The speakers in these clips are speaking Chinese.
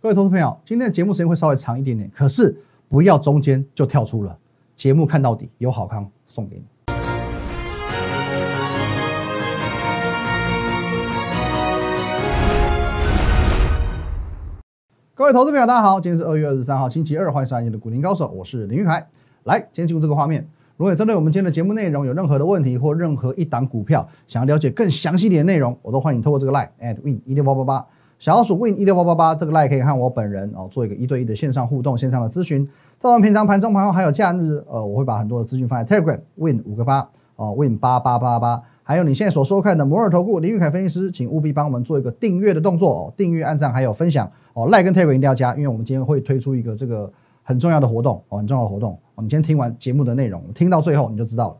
各位投资朋友，今天的节目时间会稍微长一点点，可是不要中间就跳出了，节目看到底，有好康送给你。各位投资朋友，大家好，今天是二月二十三号，星期二，欢迎收看今天的股林高手，我是林玉凯。来，今天进入这个画面，如果针对我们今天的节目内容有任何的问题，或任何一档股票想要了解更详细点的内容，我都欢迎透过这个 line at win 一六八八八。小老鼠 win 一六八八八这个 line 可以看我本人哦，做一个一对一的线上互动、线上的咨询。在我们平常盘中、盘后还有假日，呃，我会把很多的资讯放在 Telegram win 五个八哦，win 八八八八。还有你现在所收看的摩尔投顾林玉凯分析师，请务必帮我们做一个订阅的动作哦，订阅、按赞还有分享哦。，line 跟 Telegram 一定要加，因为我们今天会推出一个这个很重要的活动哦，很重要的活动哦。你今天听完节目的内容，听到最后你就知道了。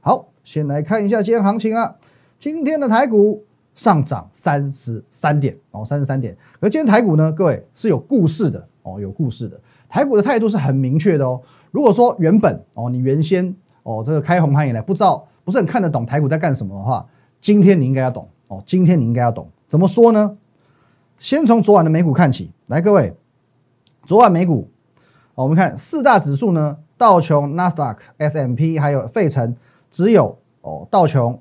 好，先来看一下今天行情啊，今天的台股。上涨三十三点哦，三十三点。而今天台股呢，各位是有故事的哦，有故事的。台股的态度是很明确的哦。如果说原本哦，你原先哦这个开红盘以来不知道不是很看得懂台股在干什么的话，今天你应该要懂哦。今天你应该要懂，怎么说呢？先从昨晚的美股看起来，各位，昨晚美股，我们看四大指数呢，道琼、纳斯达克、S M P 还有费城，只有哦道琼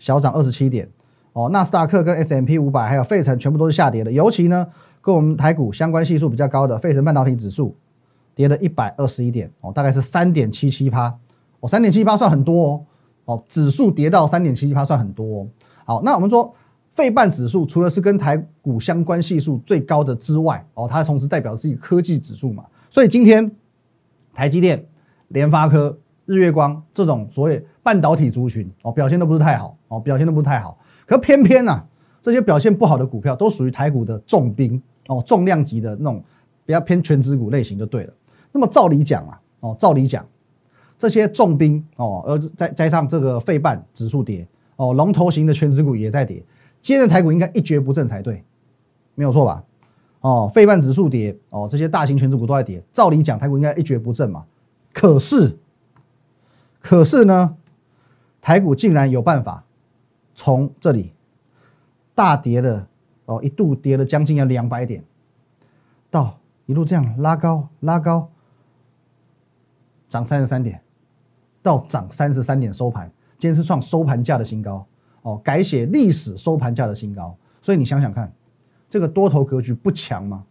小涨二十七点。哦，纳斯达克跟 S M P 五百还有费城全部都是下跌的，尤其呢跟我们台股相关系数比较高的费城半导体指数跌了一百二十一点，哦，大概是三点七七趴，哦，三点七八算很多哦，哦，指数跌到三点七七趴算很多。哦好，那我们说费半指数除了是跟台股相关系数最高的之外，哦，它同时代表自己科技指数嘛，所以今天台积电、联发科、日月光这种所谓半导体族群哦表现都不是太好，哦，表现都不是太好。可偏偏呢，这些表现不好的股票都属于台股的重兵哦，重量级的那种比较偏全指股类型就对了。那么照理讲啊，哦，照理讲，这些重兵哦，而再加上这个费半指数跌哦，龙头型的全指股也在跌，接着台股应该一蹶不振才对，没有错吧？哦，费半指数跌哦，这些大型全指股都在跌，照理讲台股应该一蹶不振嘛。可是，可是呢，台股竟然有办法。从这里大跌了哦，一度跌了将近要两百点，到一路这样拉高拉高，涨三十三点，到涨三十三点收盘，今天是创收盘价的新高哦，改写历史收盘价的新高。所以你想想看，这个多头格局不强吗？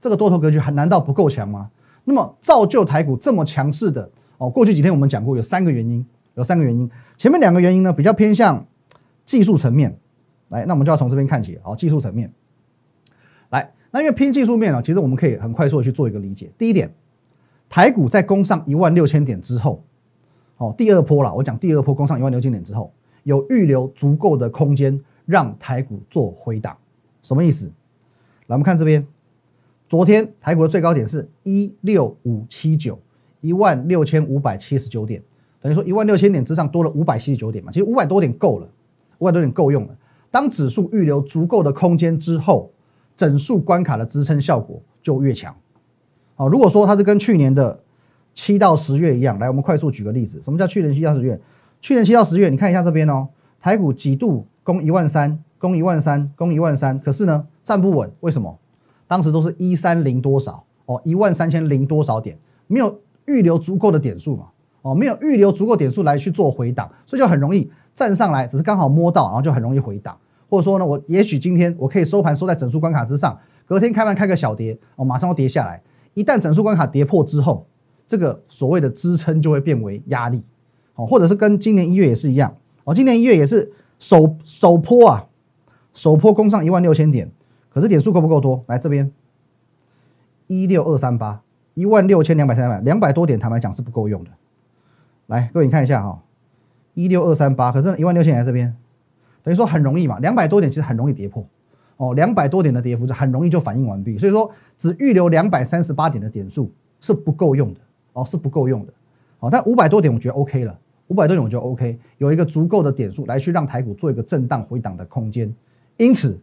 这个多头格局还难道不够强吗？那么造就台股这么强势的哦，过去几天我们讲过有三个原因，有三个原因，前面两个原因呢比较偏向。技术层面，来，那我们就要从这边看起。好，技术层面，来，那因为拼技术面啊，其实我们可以很快速的去做一个理解。第一点，台股在攻上一万六千点之后，哦，第二波了，我讲第二波攻上一万六千点之后，有预留足够的空间让台股做回档，什么意思？来，我们看这边，昨天台股的最高点是一六五七九，一万六千五百七十九点，等于说一万六千点之上多了五百七十九点嘛，其实五百多点够了。五百多点够用了。当指数预留足够的空间之后，整数关卡的支撑效果就越强。好，如果说它是跟去年的七到十月一样，来，我们快速举个例子，什么叫去年七到十月？去年七到十月，你看一下这边哦，台股几度攻一万三，攻一万三，攻一万三，可是呢站不稳，为什么？当时都是一三零多少哦，一万三千零多少点，没有预留足够的点数嘛？哦，没有预留足够点数来去做回档，所以就很容易。站上来只是刚好摸到，然后就很容易回档，或者说呢，我也许今天我可以收盘收在整数关卡之上，隔天开盘开个小跌，哦，马上要跌下来。一旦整数关卡跌破之后，这个所谓的支撑就会变为压力，哦，或者是跟今年一月也是一样，哦，今年一月也是首首坡啊，首坡攻上一万六千点，可是点数够不够多？来这边一六二三八，一万六千两百三百两百多点，坦白讲是不够用的。来，各位你看一下哈。一六二三八，可是一万六千点在这边，等于说很容易嘛，两百多点其实很容易跌破。哦，两百多点的跌幅就很容易就反应完毕，所以说只预留两百三十八点的点数是不够用的。哦，是不够用的。哦，但五百多点我觉得 OK 了，五百多点我觉得 OK，有一个足够的点数来去让台股做一个震荡回档的空间，因此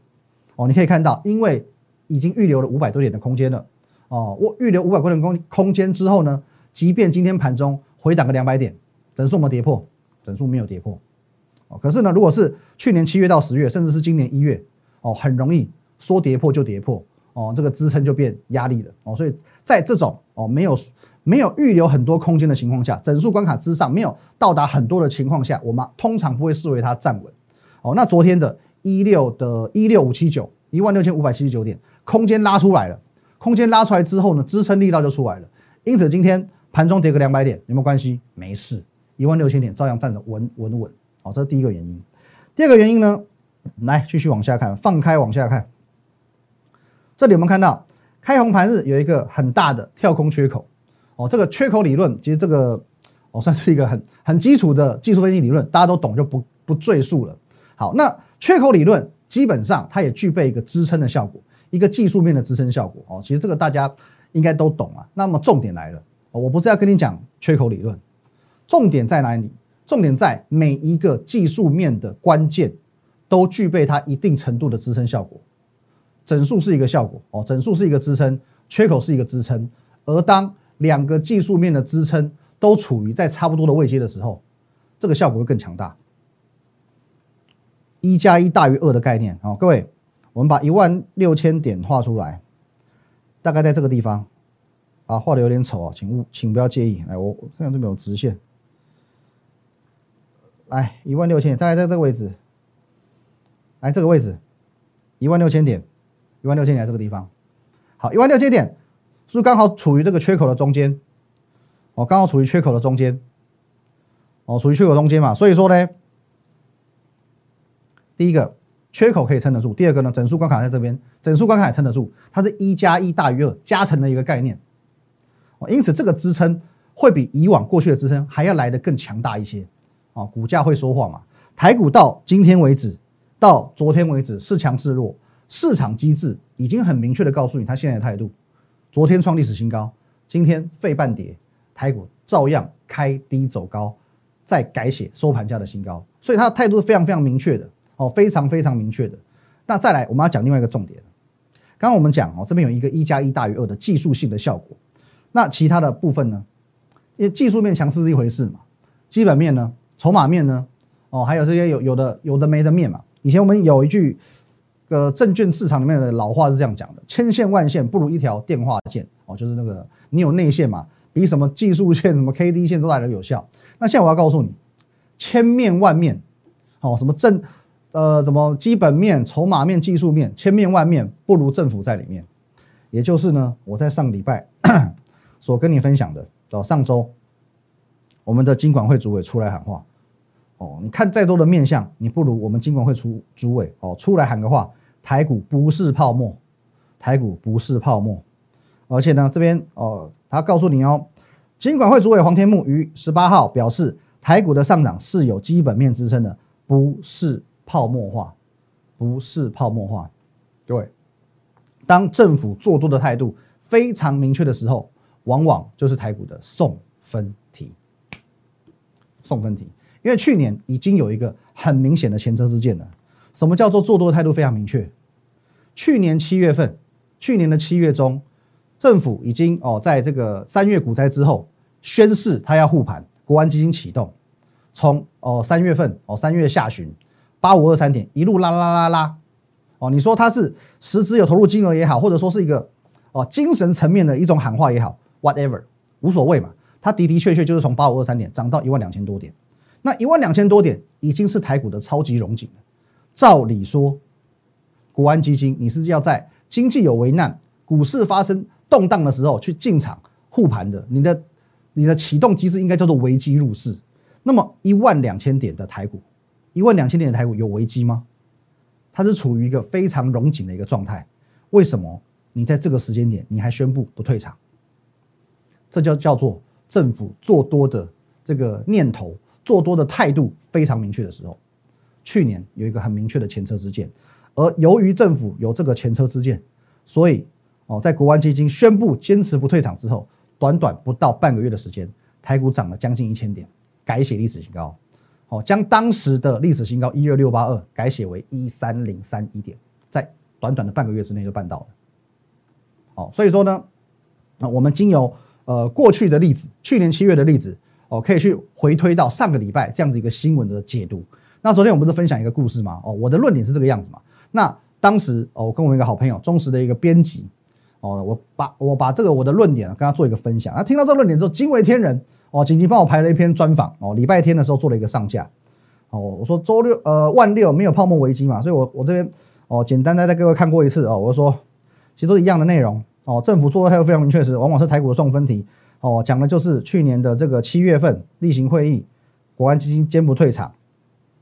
哦，你可以看到，因为已经预留了五百多点的空间了。哦，我预留五百多点空空间之后呢，即便今天盘中回档个两百点，整数我们跌破。整数没有跌破，哦，可是呢，如果是去年七月到十月，甚至是今年一月，哦，很容易说跌破就跌破，哦，这个支撑就变压力了哦，所以在这种哦没有没有预留很多空间的情况下，整数关卡之上没有到达很多的情况下，我们通常不会视为它站稳哦。那昨天的一六的一六五七九一万六千五百七十九点，空间拉出来了，空间拉出来之后呢，支撑力道就出来了，因此今天盘中跌个两百点有没有关系？没事，一万六千点照样站着稳稳稳哦，这是第一个原因。第二个原因呢，来继续往下看，放开往下看。这里我们看到开红盘日有一个很大的跳空缺口，哦，这个缺口理论其实这个哦算是一个很很基础的技术分析理论，大家都懂就不不赘述了。好，那缺口理论基本上它也具备一个支撑的效果，一个技术面的支撑效果哦。其实这个大家应该都懂啊。那么重点来了，我不是要跟你讲缺口理论，重点在哪里？重点在每一个技术面的关键都具备它一定程度的支撑效果。整数是一个效果哦，整数是一个支撑，缺口是一个支撑，而当两个技术面的支撑都处于在差不多的位阶的时候，这个效果会更强大。一加一大于二的概念哦，各位，我们把一万六千点画出来，大概在这个地方啊，画的有点丑啊，请勿请不要介意。来，我看这边有直线，来一万六千点，大概在这个位置，来这个位置，一万六千点。一万六千点这个地方，好，一万六千点是不是刚好处于这个缺口的中间？哦，刚好处于缺口的中间，哦，处于缺口中间嘛。所以说呢，第一个缺口可以撑得住，第二个呢，整数关卡在这边，整数关卡也撑得住，它是一加一大于二加成的一个概念。哦，因此这个支撑会比以往过去的支撑还要来得更强大一些。哦，股价会说话嘛？台股到今天为止，到昨天为止是强是弱？市场机制已经很明确的告诉你他现在的态度。昨天创历史新高，今天废半跌，台股照样开低走高，再改写收盘价的新高。所以他的态度是非常非常明确的哦，非常非常明确的。那再来，我们要讲另外一个重点。刚刚我们讲哦，这边有一个一加一大于二的技术性的效果。那其他的部分呢？因为技术面强势是一回事嘛，基本面呢，筹码面呢，哦，还有这些有有的有的没的面嘛。以前我们有一句。个证券市场里面的老话是这样讲的：千线万线不如一条电话线哦，就是那个你有内线嘛，比什么技术线、什么 K D 线都来的有效。那现在我要告诉你，千面万面哦，什么正呃，怎么基本面、筹码面、技术面，千面万面不如政府在里面。也就是呢，我在上礼拜 所跟你分享的哦，上周我们的金管会主委出来喊话哦，你看再多的面相，你不如我们金管会出主委哦出来喊个话。台股不是泡沫，台股不是泡沫，而且呢，这边哦，他告诉你哦，金管会主委黄天木于十八号表示，台股的上涨是有基本面支撑的，不是泡沫化，不是泡沫化。各位，当政府做多的态度非常明确的时候，往往就是台股的送分，送分题，因为去年已经有一个很明显的前车之鉴了。什么叫做做多的态度非常明确？去年七月份，去年的七月中，政府已经哦，在这个三月股灾之后宣誓，他要护盘，国安基金启动，从哦三月份哦三月下旬八五二三点一路拉拉拉拉，哦，你说他是实质有投入金额也好，或者说是一个哦精神层面的一种喊话也好，whatever 无所谓嘛，他的的确确就是从八五二三点涨到一万两千多点，那一万两千多点已经是台股的超级融景了。照理说，国安基金你是要在经济有危难、股市发生动荡的时候去进场护盘的，你的你的启动机制应该叫做危机入市。那么一万两千点的台股，一万两千点的台股有危机吗？它是处于一个非常融紧的一个状态。为什么你在这个时间点你还宣布不退场？这就叫做政府做多的这个念头、做多的态度非常明确的时候。去年有一个很明确的前车之鉴，而由于政府有这个前车之鉴，所以哦，在国安基金宣布坚持不退场之后，短短不到半个月的时间，台股涨了将近一千点，改写历史新高。哦，将当时的历史新高一二六八二改写为一三零三一点，在短短的半个月之内就办到了。哦，所以说呢，那我们经由呃过去的例子，去年七月的例子，哦，可以去回推到上个礼拜这样子一个新闻的解读。那昨天我不是分享一个故事吗？哦，我的论点是这个样子嘛。那当时哦，我跟我一个好朋友，忠实的一个编辑哦，我把我把这个我的论点跟他做一个分享，他听到这个论点之后惊为天人哦，紧急帮我排了一篇专访哦，礼拜天的时候做了一个上架哦，我说周六呃万六没有泡沫危机嘛，所以我我这边哦简单的带各位看过一次哦，我说其实都一样的内容哦，政府做的态度非常明确，是往往是台股的送分题哦，讲的就是去年的这个七月份例行会议，国安基金坚不退场，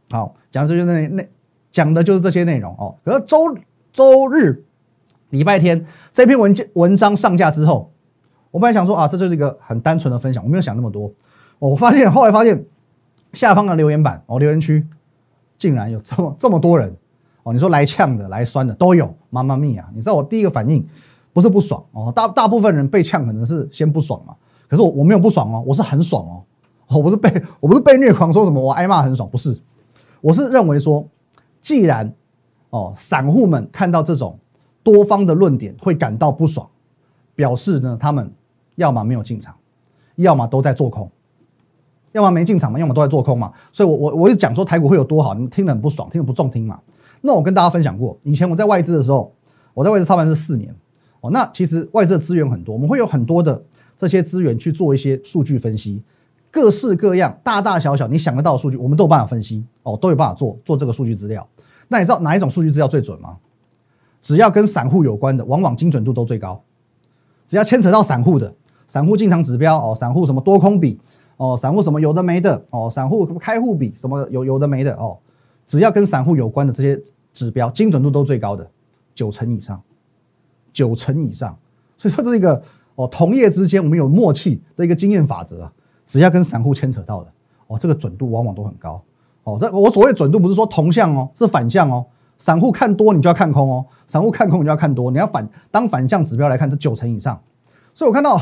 好讲的就是那那。讲的就是这些内容哦。可是周周日、礼拜天这篇文件文章上架之后，我本来想说啊，这就是一个很单纯的分享，我没有想那么多。我发现后来发现下方的留言板哦，留言区竟然有这么这么多人哦。你说来呛的、来酸的都有，妈妈咪呀！你知道我第一个反应不是不爽哦，大大部分人被呛可能是先不爽嘛。可是我我没有不爽哦，我是很爽哦。我不是被 我不是被虐狂说什么我挨骂很爽，不是，我是认为说。既然哦，散户们看到这种多方的论点会感到不爽，表示呢，他们要么没有进场，要么都在做空，要么没进场嘛，要么都在做空嘛。所以，我我我一直讲说台股会有多好，你们听得很不爽，听得不中听嘛。那我跟大家分享过，以前我在外资的时候，我在外资操盘是四年哦。那其实外资资源很多，我们会有很多的这些资源去做一些数据分析。各式各样、大大小小你想得到的数据，我们都有办法分析哦，都有办法做做这个数据资料。那你知道哪一种数据资料最准吗？只要跟散户有关的，往往精准度都最高。只要牵扯到散户的，散户进场指标哦，散户什么多空比哦，散户什么有的没的哦，散户什么开户比什么有有的没的哦，只要跟散户有关的这些指标，精准度都最高的，九成以上，九成以上。所以说这是一个哦，同业之间我们有默契的一个经验法则啊。只要跟散户牵扯到的，哦，这个准度往往都很高，哦，这我所谓准度不是说同向哦，是反向哦，散户看多你就要看空哦，散户看空你就要看多，你要反当反向指标来看，这九成以上，所以我看到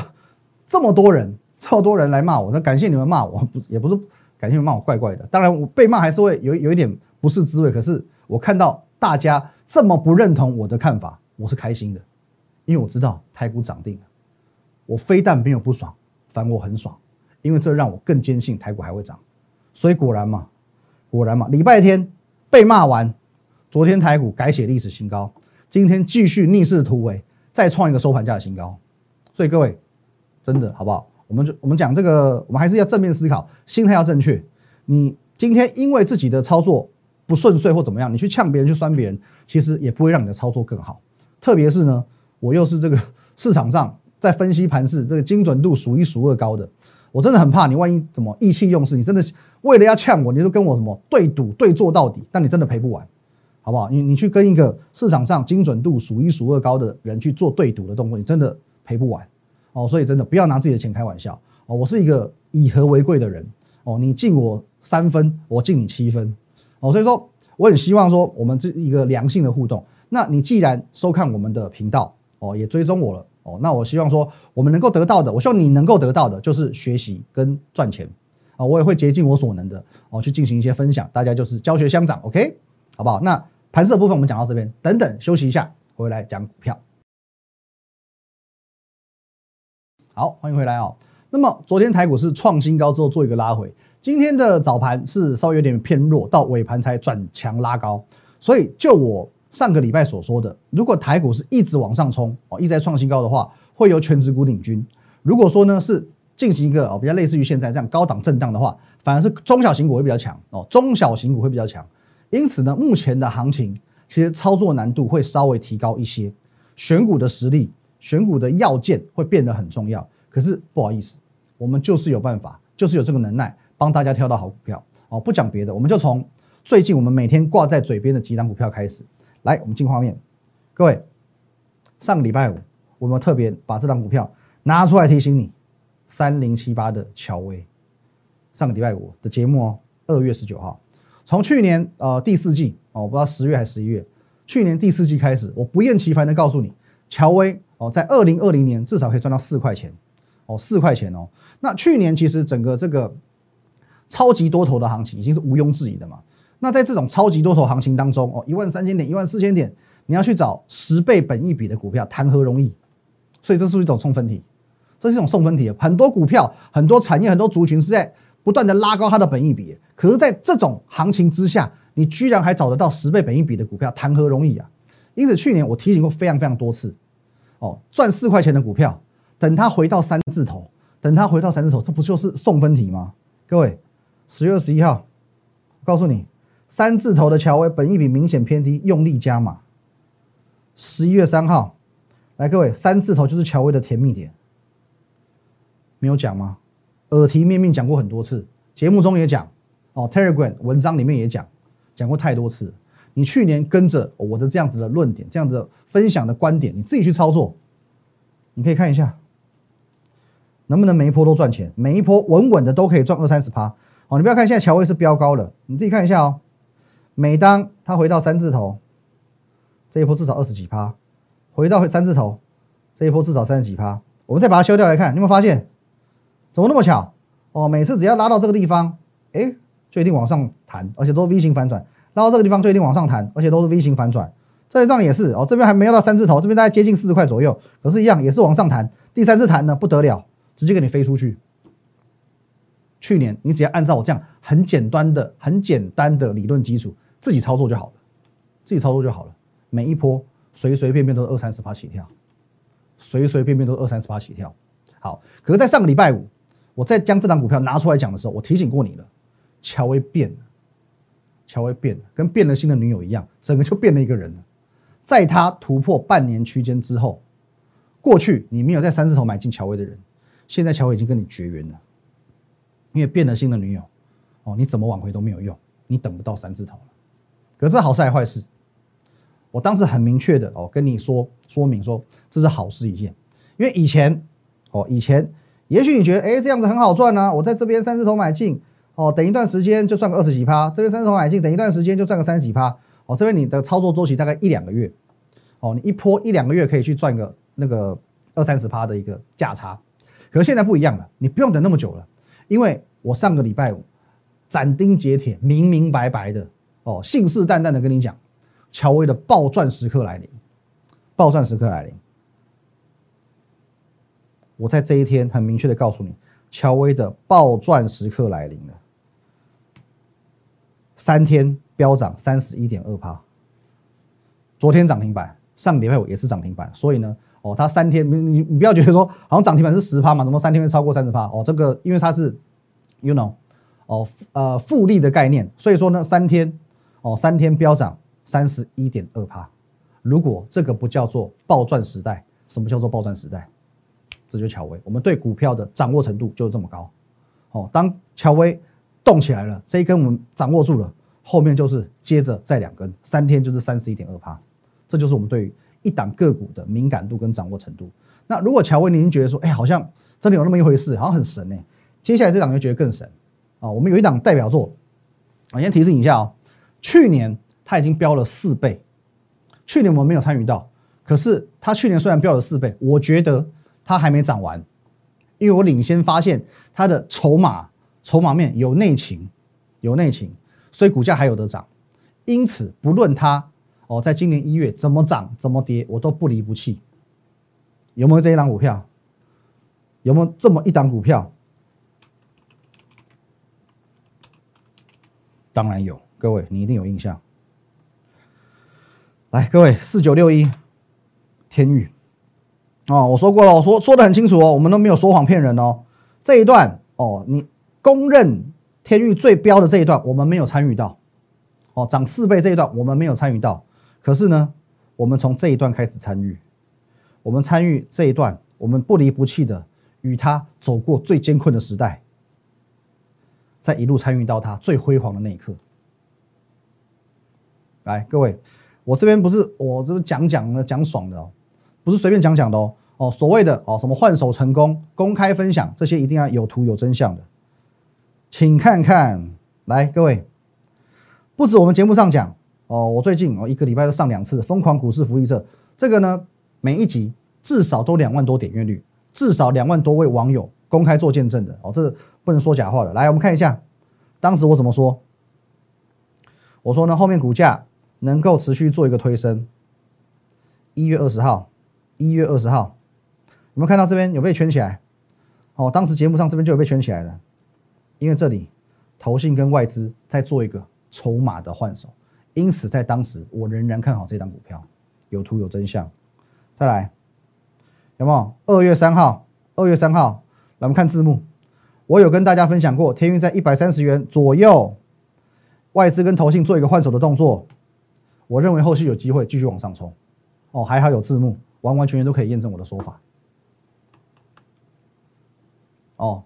这么多人，这么多人来骂我，那感谢你们骂我，不也不是感谢你们骂我怪怪的，当然我被骂还是会有有一点不是滋味，可是我看到大家这么不认同我的看法，我是开心的，因为我知道台股涨定了，我非但没有不爽，反我很爽。因为这让我更坚信台股还会涨，所以果然嘛，果然嘛，礼拜天被骂完，昨天台股改写历史新高，今天继续逆势突围，再创一个收盘价的新高。所以各位，真的好不好？我们就我们讲这个，我们还是要正面思考，心态要正确。你今天因为自己的操作不顺遂或怎么样，你去呛别人去酸别人，其实也不会让你的操作更好。特别是呢，我又是这个 市场上在分析盘势这个精准度数一数二高的。我真的很怕你，万一怎么意气用事，你真的为了要呛我，你就跟我什么对赌对做到底，但你真的赔不完，好不好？你你去跟一个市场上精准度数一数二高的人去做对赌的动作，你真的赔不完哦。所以真的不要拿自己的钱开玩笑哦。我是一个以和为贵的人哦，你敬我三分，我敬你七分哦。所以说，我很希望说我们这一个良性的互动。那你既然收看我们的频道哦，也追踪我了。哦，那我希望说我们能够得到的，我希望你能够得到的，就是学习跟赚钱啊！我也会竭尽我所能的哦，去进行一些分享，大家就是教学相长，OK，好不好？那盘势的部分我们讲到这边，等等休息一下，回来讲股票。好，欢迎回来哦。那么昨天台股是创新高之后做一个拉回，今天的早盘是稍微有点偏弱，到尾盘才转强拉高，所以就我。上个礼拜所说的，如果台股是一直往上冲哦，一直在创新高的话，会由全指股领军。如果说呢是进行一个哦比较类似于现在这样高档震荡的话，反而是中小型股会比较强哦，中小型股会比较强。因此呢，目前的行情其实操作难度会稍微提高一些，选股的实力、选股的要件会变得很重要。可是不好意思，我们就是有办法，就是有这个能耐帮大家挑到好股票哦。不讲别的，我们就从最近我们每天挂在嘴边的几档股票开始。来，我们进画面。各位，上个礼拜五，我们特别把这张股票拿出来提醒你，三零七八的乔威。上个礼拜五的节目哦，二月十九号，从去年呃第四季哦，我不知道十月还是十一月，去年第四季开始，我不厌其烦的告诉你，乔威哦，在二零二零年至少可以赚到四块钱哦，四块钱哦。那去年其实整个这个超级多头的行情已经是毋庸置疑的嘛。那在这种超级多头行情当中，哦，一万三千点、一万四千点，你要去找十倍本益比的股票，谈何容易？所以这是一种送分题，这是一种送分题。很多股票、很多产业、很多族群是在不断的拉高它的本益比，可是在这种行情之下，你居然还找得到十倍本益比的股票，谈何容易啊？因此去年我提醒过非常非常多次，哦，赚四块钱的股票，等它回到三字头，等它回到三字头，这不就是送分题吗？各位，十月二十一号，告诉你，三字头的乔威本益比明显偏低，用力加码。十一月三号，来各位，三字头就是乔威的甜蜜点，没有讲吗？耳提面命讲过很多次，节目中也讲，哦，Telegram 文章里面也讲，讲过太多次。你去年跟着我的这样子的论点，这样子分享的观点，你自己去操作，你可以看一下，能不能每一波都赚钱，每一波稳稳的都可以赚二三十趴。哦，你不要看现在乔威是飙高了，你自己看一下哦。每当它回到三字头，这一波至少二十几趴；回到三字头，这一波至少三十几趴。我们再把它修掉来看，你有没有发现？怎么那么巧？哦，每次只要拉到这个地方，哎，就一定往上弹，而且都是 V 型反转。拉到这个地方就一定往上弹，而且都是 V 型反转。这一仗也是哦，这边还没有到三字头，这边大概接近四十块左右，可是，一样也是往上弹。第三次弹呢，不得了，直接给你飞出去。去年你只要按照我这样很简单的、很简单的理论基础，自己操作就好了，自己操作就好了。每一波随随便便都是二三十趴起跳，随随便便都是二三十趴起跳。好，可是，在上个礼拜五，我在将这档股票拿出来讲的时候，我提醒过你了，乔威变了。乔威变了，跟变了心的女友一样，整个就变了一个人了。在他突破半年区间之后，过去你没有在三字头买进乔威的人，现在乔威已经跟你绝缘了，因为变了心的女友，哦，你怎么挽回都没有用，你等不到三字头。可是好事还是坏事？我当时很明确的哦跟你说说明说这是好事一件，因为以前哦以前也许你觉得哎这样子很好赚呢，我在这边三字头买进。哦，等一段时间就赚个二十几趴，这边三十头买进，等一段时间就赚个三十几趴。哦，这边你的操作周期大概一两个月，哦，你一波一两个月可以去赚个那个二三十趴的一个价差。可是现在不一样了，你不用等那么久了，因为我上个礼拜五斩钉截铁、明明白白的哦，信誓旦旦的跟你讲，乔威的暴赚时刻来临，暴赚时刻来临。我在这一天很明确的告诉你，乔威的暴赚时刻来临了。三天飙涨三十一点二趴，昨天涨停板，上礼拜五也是涨停板，所以呢，哦，它三天，你你不要觉得说好像涨停板是十趴嘛，怎么三天会超过三十趴？哦，这个因为它是，you know，哦，呃，复利的概念，所以说呢，三天，哦，三天飙涨三十一点二趴，如果这个不叫做暴赚时代，什么叫做暴赚时代？这就是乔威，我们对股票的掌握程度就是这么高，哦，当乔威。动起来了，这一根我们掌握住了，后面就是接着再两根，三天就是三十一点二趴，这就是我们对于一档个股的敏感度跟掌握程度。那如果乔威您觉得说，哎，好像真的有那么一回事，好像很神呢，接下来这档就觉得更神啊。我们有一档代表作，我先提示你一下哦，去年它已经飙了四倍，去年我们没有参与到，可是它去年虽然飙了四倍，我觉得它还没涨完，因为我领先发现它的筹码。筹码面有内情，有内情，所以股价还有得涨。因此，不论它哦，在今年一月怎么涨怎么跌，我都不离不弃。有没有这一档股票？有没有这么一档股票？当然有，各位你一定有印象。来，各位四九六一天域哦，我说过了，我说说的很清楚哦，我们都没有说谎骗人哦。这一段哦，你。公认天域最标的这一段，我们没有参与到，哦，涨四倍这一段我们没有参与到。可是呢，我们从这一段开始参与，我们参与这一段，我们不离不弃的与他走过最艰困的时代，在一路参与到他最辉煌的那一刻。来，各位，我这边不是我这讲讲的讲爽的哦，不是随便讲讲的哦，哦，所谓的哦什么换手成功、公开分享这些，一定要有图有真相的。请看看，来各位，不止我们节目上讲哦，我最近哦一个礼拜都上两次疯狂股市福利社，这个呢每一集至少都两万多点阅率，至少两万多位网友公开做见证的哦，这不能说假话的。来，我们看一下，当时我怎么说？我说呢，后面股价能够持续做一个推升。一月二十号，一月二十号，有没有看到这边有被圈起来？哦，当时节目上这边就有被圈起来了。因为这里投信跟外资在做一个筹码的换手，因此在当时我仍然看好这档股票，有图有真相。再来，有没有？二月三号，二月三号，来我们看字幕。我有跟大家分享过，天运在一百三十元左右，外资跟投信做一个换手的动作。我认为后续有机会继续往上冲。哦，还好有字幕，完完全全都可以验证我的说法。哦，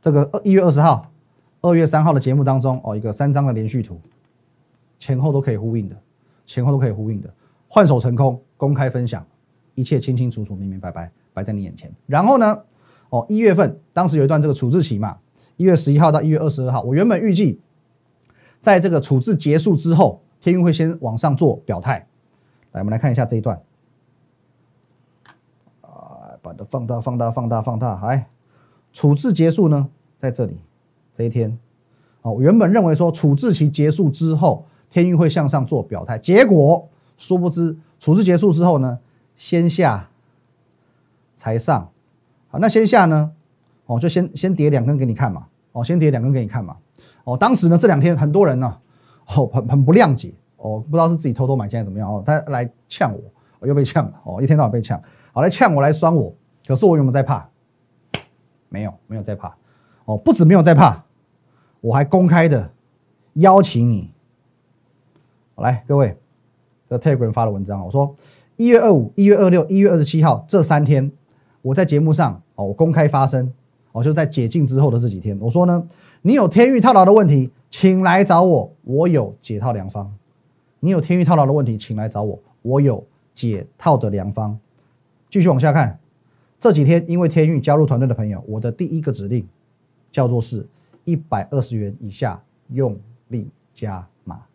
这个二一月二十号、二月三号的节目当中，哦，一个三张的连续图，前后都可以呼应的，前后都可以呼应的，换手成功，公开分享，一切清清楚楚、明明白白摆在你眼前。然后呢？哦，一月份当时有一段这个处置期嘛，一月十一号到一月二十二号，我原本预计在这个处置结束之后，天运会先往上做表态。来，我们来看一下这一段，啊，把它放大、放大、放大、放大。来，处置结束呢，在这里这一天，哦，我原本认为说处置期结束之后，天运会向上做表态，结果殊不知处置结束之后呢，先下才上。好，那先下呢？哦，就先先叠两根给你看嘛。哦，先叠两根给你看嘛。哦，当时呢这两天很多人呢，哦很很不谅解。哦，不知道是自己偷偷买，现在怎么样？哦，他来呛我，我又被呛了。哦，一天到晚被呛。好，来呛我，来酸我。可是我有没有在怕？没有，没有在怕。哦，不止没有在怕，我还公开的邀请你。来，各位，这 Telegram 发的文章，我说一月二五、一月二六、一月二十七号这三天，我在节目上。哦，我公开发声，哦，就在解禁之后的这几天，我说呢，你有天域套牢的问题，请来找我，我有解套良方。你有天域套牢的问题，请来找我，我有解套的良方。继续往下看，这几天因为天域加入团队的朋友，我的第一个指令叫做是一百二十元以下用力加码，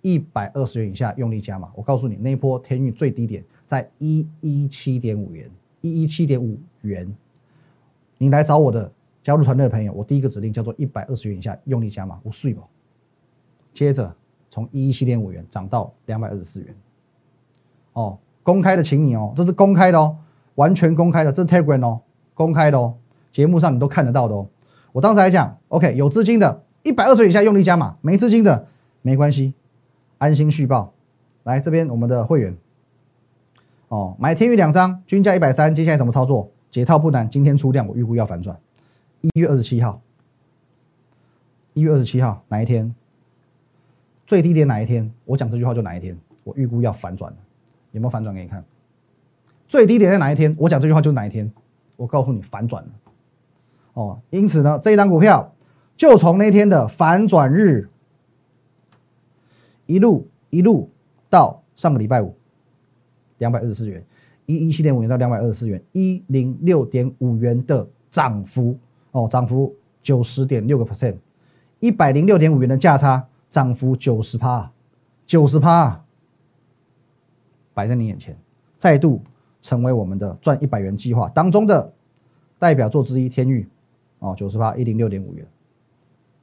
一百二十元以下用力加码。我告诉你，那一波天域最低点在一一七点五元，一一七点五元。你来找我的加入团队的朋友，我第一个指令叫做一百二十元以下用力加码，我睡吧。接着从一一七点五元涨到两百二十四元。哦，公开的，请你哦，这是公开的哦，完全公开的，这是 Telegram 哦，公开的哦，节目上你都看得到的哦。我当时还讲，OK，有资金的，一百二十元以下用力加码；没资金的，没关系，安心续报。来这边我们的会员，哦，买天宇两张，均价一百三，接下来怎么操作？解套不难，今天出量，我预估要反转。一月二十七号，一月二十七号哪一天？最低点哪一天？我讲这句话就哪一天？我预估要反转有没有反转给你看？最低点在哪一天？我讲这句话就哪一天？我告诉你反转了。哦，因此呢，这一张股票就从那天的反转日，一路一路到上个礼拜五，两百二十四元。一一七点五元到两百二十四元，一零六点五元的涨幅哦，涨幅九十点六个 percent，一百零六点五元的价差，涨幅九十趴，九十趴，摆在你眼前，再度成为我们的赚一百元计划当中的代表作之一。天域哦，九十趴，一零六点五元，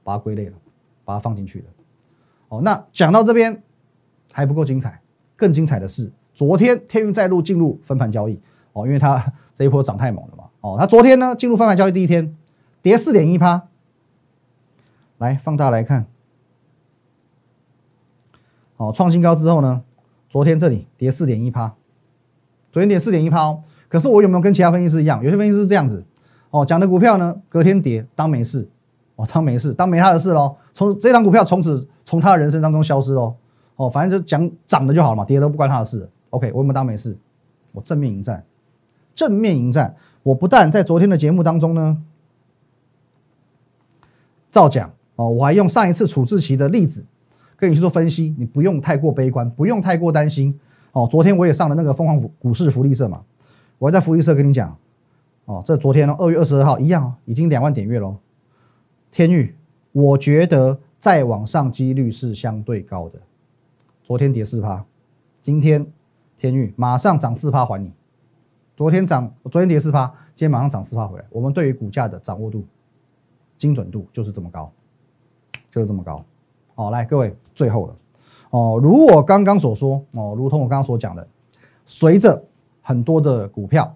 把它归类了，把它放进去了。哦，那讲到这边还不够精彩，更精彩的是。昨天天运再度进入分盘交易哦，因为它这一波涨太猛了嘛哦，它昨天呢进入分盘交易第一天跌四点一趴，来放大来看，哦创新高之后呢，昨天这里跌四点一趴，昨天跌四点一趴哦，可是我有没有跟其他分析师一样？有些分析师是这样子哦，讲的股票呢隔天跌当没事哦，当没事当没他的事喽，从这张股票从此从他的人生当中消失喽哦，反正就讲涨的就好了嘛，跌的不关他的事。OK，我有没有当没事？我正面迎战，正面迎战。我不但在昨天的节目当中呢，照讲哦，我还用上一次处置期的例子跟你去做分析，你不用太过悲观，不用太过担心哦。昨天我也上了那个凤凰股股市福利社嘛，我还在福利社跟你讲哦，这昨天呢，二月二十二号一样哦，已经两万点月喽。天域，我觉得再往上几率是相对高的。昨天跌四趴，今天。天域马上涨四趴还你，昨天涨，昨天跌四趴，今天马上涨四趴回来。我们对于股价的掌握度、精准度就是这么高，就是这么高。好，来各位，最后了哦。如我刚刚所说哦，如同我刚刚所讲的，随着很多的股票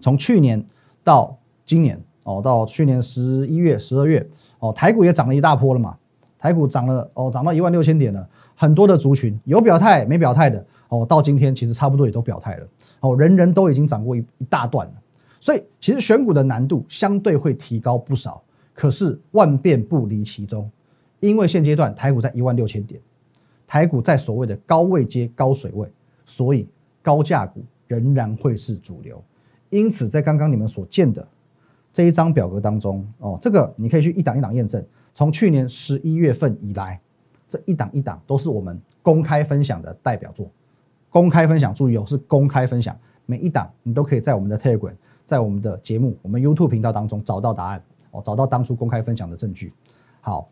从去年到今年哦，到去年十一月、十二月哦，台股也涨了一大波了嘛，台股涨了哦，涨到一万六千点了。很多的族群有表态没表态的哦，到今天其实差不多也都表态了哦，人人都已经涨过一一大段了。所以其实选股的难度相对会提高不少，可是万变不离其宗，因为现阶段台股在一万六千点，台股在所谓的高位接高水位，所以高价股仍然会是主流。因此，在刚刚你们所见的这一张表格当中，哦，这个你可以去一档一档验证。从去年十一月份以来，这一档一档都是我们公开分享的代表作。公开分享，注意哦，是公开分享，每一档你都可以在我们的 Telegram。在我们的节目，我们 YouTube 频道当中找到答案哦，找到当初公开分享的证据。好，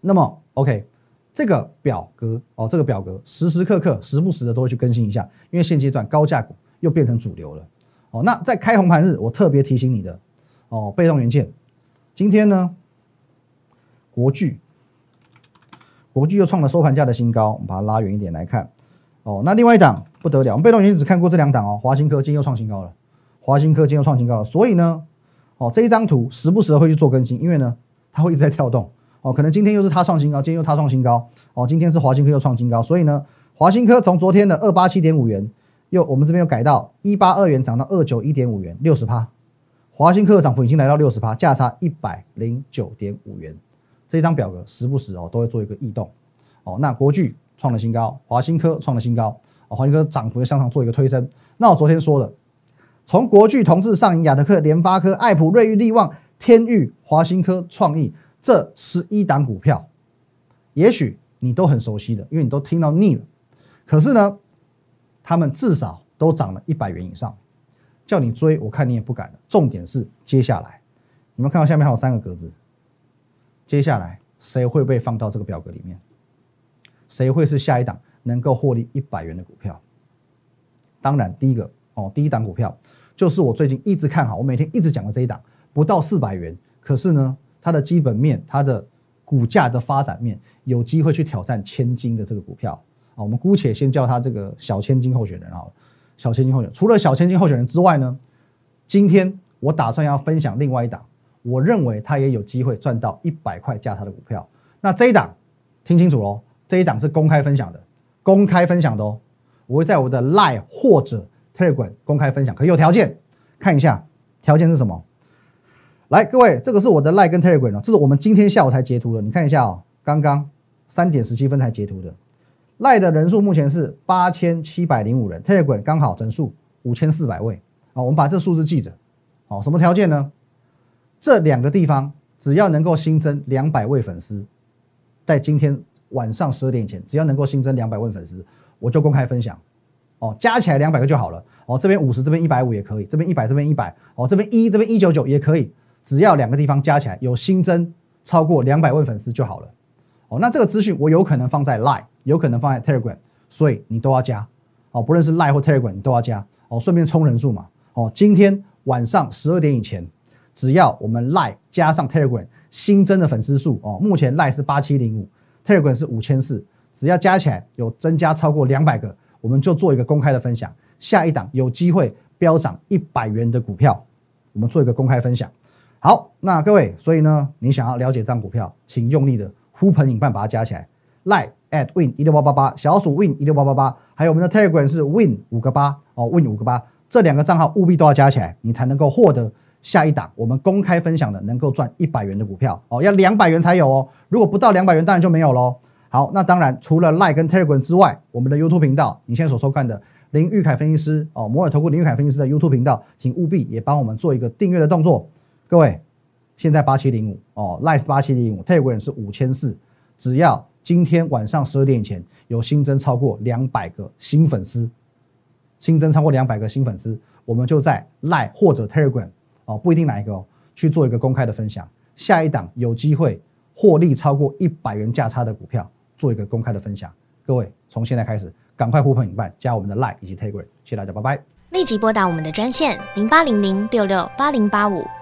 那么 OK，这个表格哦，这个表格时时刻刻、时不时的都会去更新一下，因为现阶段高价股又变成主流了哦。那在开红盘日，我特别提醒你的哦，被动元件，今天呢，国巨，国巨又创了收盘价的新高，我们把它拉远一点来看哦。那另外一档不得了，我们被动元件只看过这两档哦，华新科今天又创新高了。华新科今又创新高了，所以呢，哦这一张图时不时的会去做更新，因为呢它会一直在跳动，哦可能今天又是它创新高，今天又它创新高，哦今天是华新科又创新高，所以呢华新科从昨天的二八七点五元，又我们这边又改到一八二元涨到二九一点五元，六十趴，华新科的涨幅已经来到六十趴，价差一百零九点五元，这张表格时不时哦都会做一个异动，哦那国巨创了新高，华新科创了新高，哦华新科涨幅向上做一个推升，那我昨天说了。从国巨、同志、上银、亚德克、联发科、爱普、瑞昱、力旺、天域、华新科、创意这十一档股票，也许你都很熟悉的，因为你都听到腻了。可是呢，他们至少都涨了一百元以上，叫你追，我看你也不敢了。重点是接下来，你们看到下面还有三个格子，接下来谁会被放到这个表格里面？谁会是下一档能够获利一百元的股票？当然，第一个。哦，第一档股票就是我最近一直看好，我每天一直讲的这一档，不到四百元，可是呢，它的基本面、它的股价的发展面，有机会去挑战千金的这个股票啊。我们姑且先叫它这个小千金候选人啊，小千金候选人。除了小千金候选人之外呢，今天我打算要分享另外一档，我认为它也有机会赚到一百块价差的股票。那这一档听清楚喽，这一档是公开分享的，公开分享的哦，我会在我的 Line 或者。Telegram 公开分享可有条件，看一下条件是什么？来，各位，这个是我的 Line 跟 Telegram 哦，这是我们今天下午才截图的，你看一下哦，刚刚三点十七分才截图的。Line 的人数目前是八千七百零五人，Telegram 刚好整数五千四百位啊，我们把这数字记着。好，什么条件呢？这两个地方只要能够新增两百位粉丝，在今天晚上十二点前，只要能够新增两百位粉丝，我就公开分享。哦，加起来两百个就好了。哦，这边五十，这边一百五也可以，这边一百，这边一百。哦，这边一，这边一九九也可以，只要两个地方加起来有新增超过两百位粉丝就好了。哦，那这个资讯我有可能放在 Line，有可能放在 Telegram，所以你都要加。哦，不论是 Line 或 Telegram，你都要加。哦，顺便充人数嘛。哦，今天晚上十二点以前，只要我们 Line 加上 Telegram 新增的粉丝数，哦，目前 Line 是八七零五，Telegram 是五千四，只要加起来有增加超过两百个。我们就做一个公开的分享，下一档有机会飙涨一百元的股票，我们做一个公开分享。好，那各位，所以呢，你想要了解这张股票，请用力的呼朋引伴把它加起来，like at win 一六八八八，小鼠 win 一六八八八，还有我们的 Telegram 是 win 五个八哦，win 五个八，这两个账号务必都要加起来，你才能够获得下一档我们公开分享的能够赚一百元的股票哦，要两百元才有哦，如果不到两百元，当然就没有喽。好，那当然除了 Line 跟 Telegram 之外，我们的 YouTube 频道，你现在所收看的林玉凯分析师哦，摩尔投顾林玉凯分析师的 YouTube 频道，请务必也帮我们做一个订阅的动作。各位，现在八七零五哦，Line 是八七零五，Telegram 是五千四，只要今天晚上十二点以前有新增超过两百个新粉丝，新增超过两百个新粉丝，我们就在 Line 或者 Telegram 哦，不一定哪一个哦，去做一个公开的分享。下一档有机会获利超过一百元价差的股票。做一个公开的分享，各位从现在开始赶快呼朋引伴，加我们的 Line 以及 Telegram，谢谢大家，拜拜。立即拨打我们的专线零八零零六六八零八五。